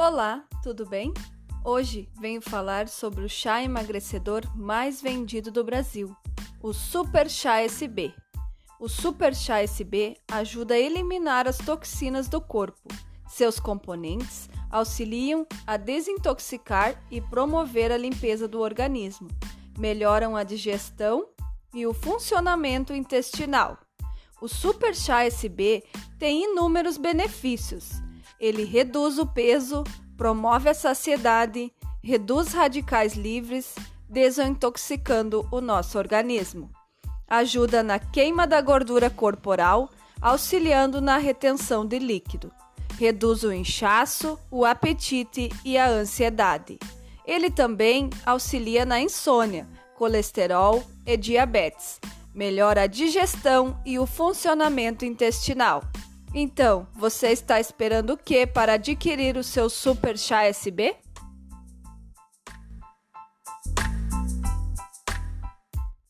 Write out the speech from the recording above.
Olá, tudo bem? Hoje venho falar sobre o chá emagrecedor mais vendido do Brasil, o Super Chá SB. O Super Chá SB ajuda a eliminar as toxinas do corpo. Seus componentes auxiliam a desintoxicar e promover a limpeza do organismo, melhoram a digestão e o funcionamento intestinal. O Super Chá SB tem inúmeros benefícios ele reduz o peso, promove a saciedade, reduz radicais livres, desintoxicando o nosso organismo. Ajuda na queima da gordura corporal, auxiliando na retenção de líquido. Reduz o inchaço, o apetite e a ansiedade. Ele também auxilia na insônia, colesterol e diabetes. Melhora a digestão e o funcionamento intestinal. Então, você está esperando o que para adquirir o seu Super Chá SB?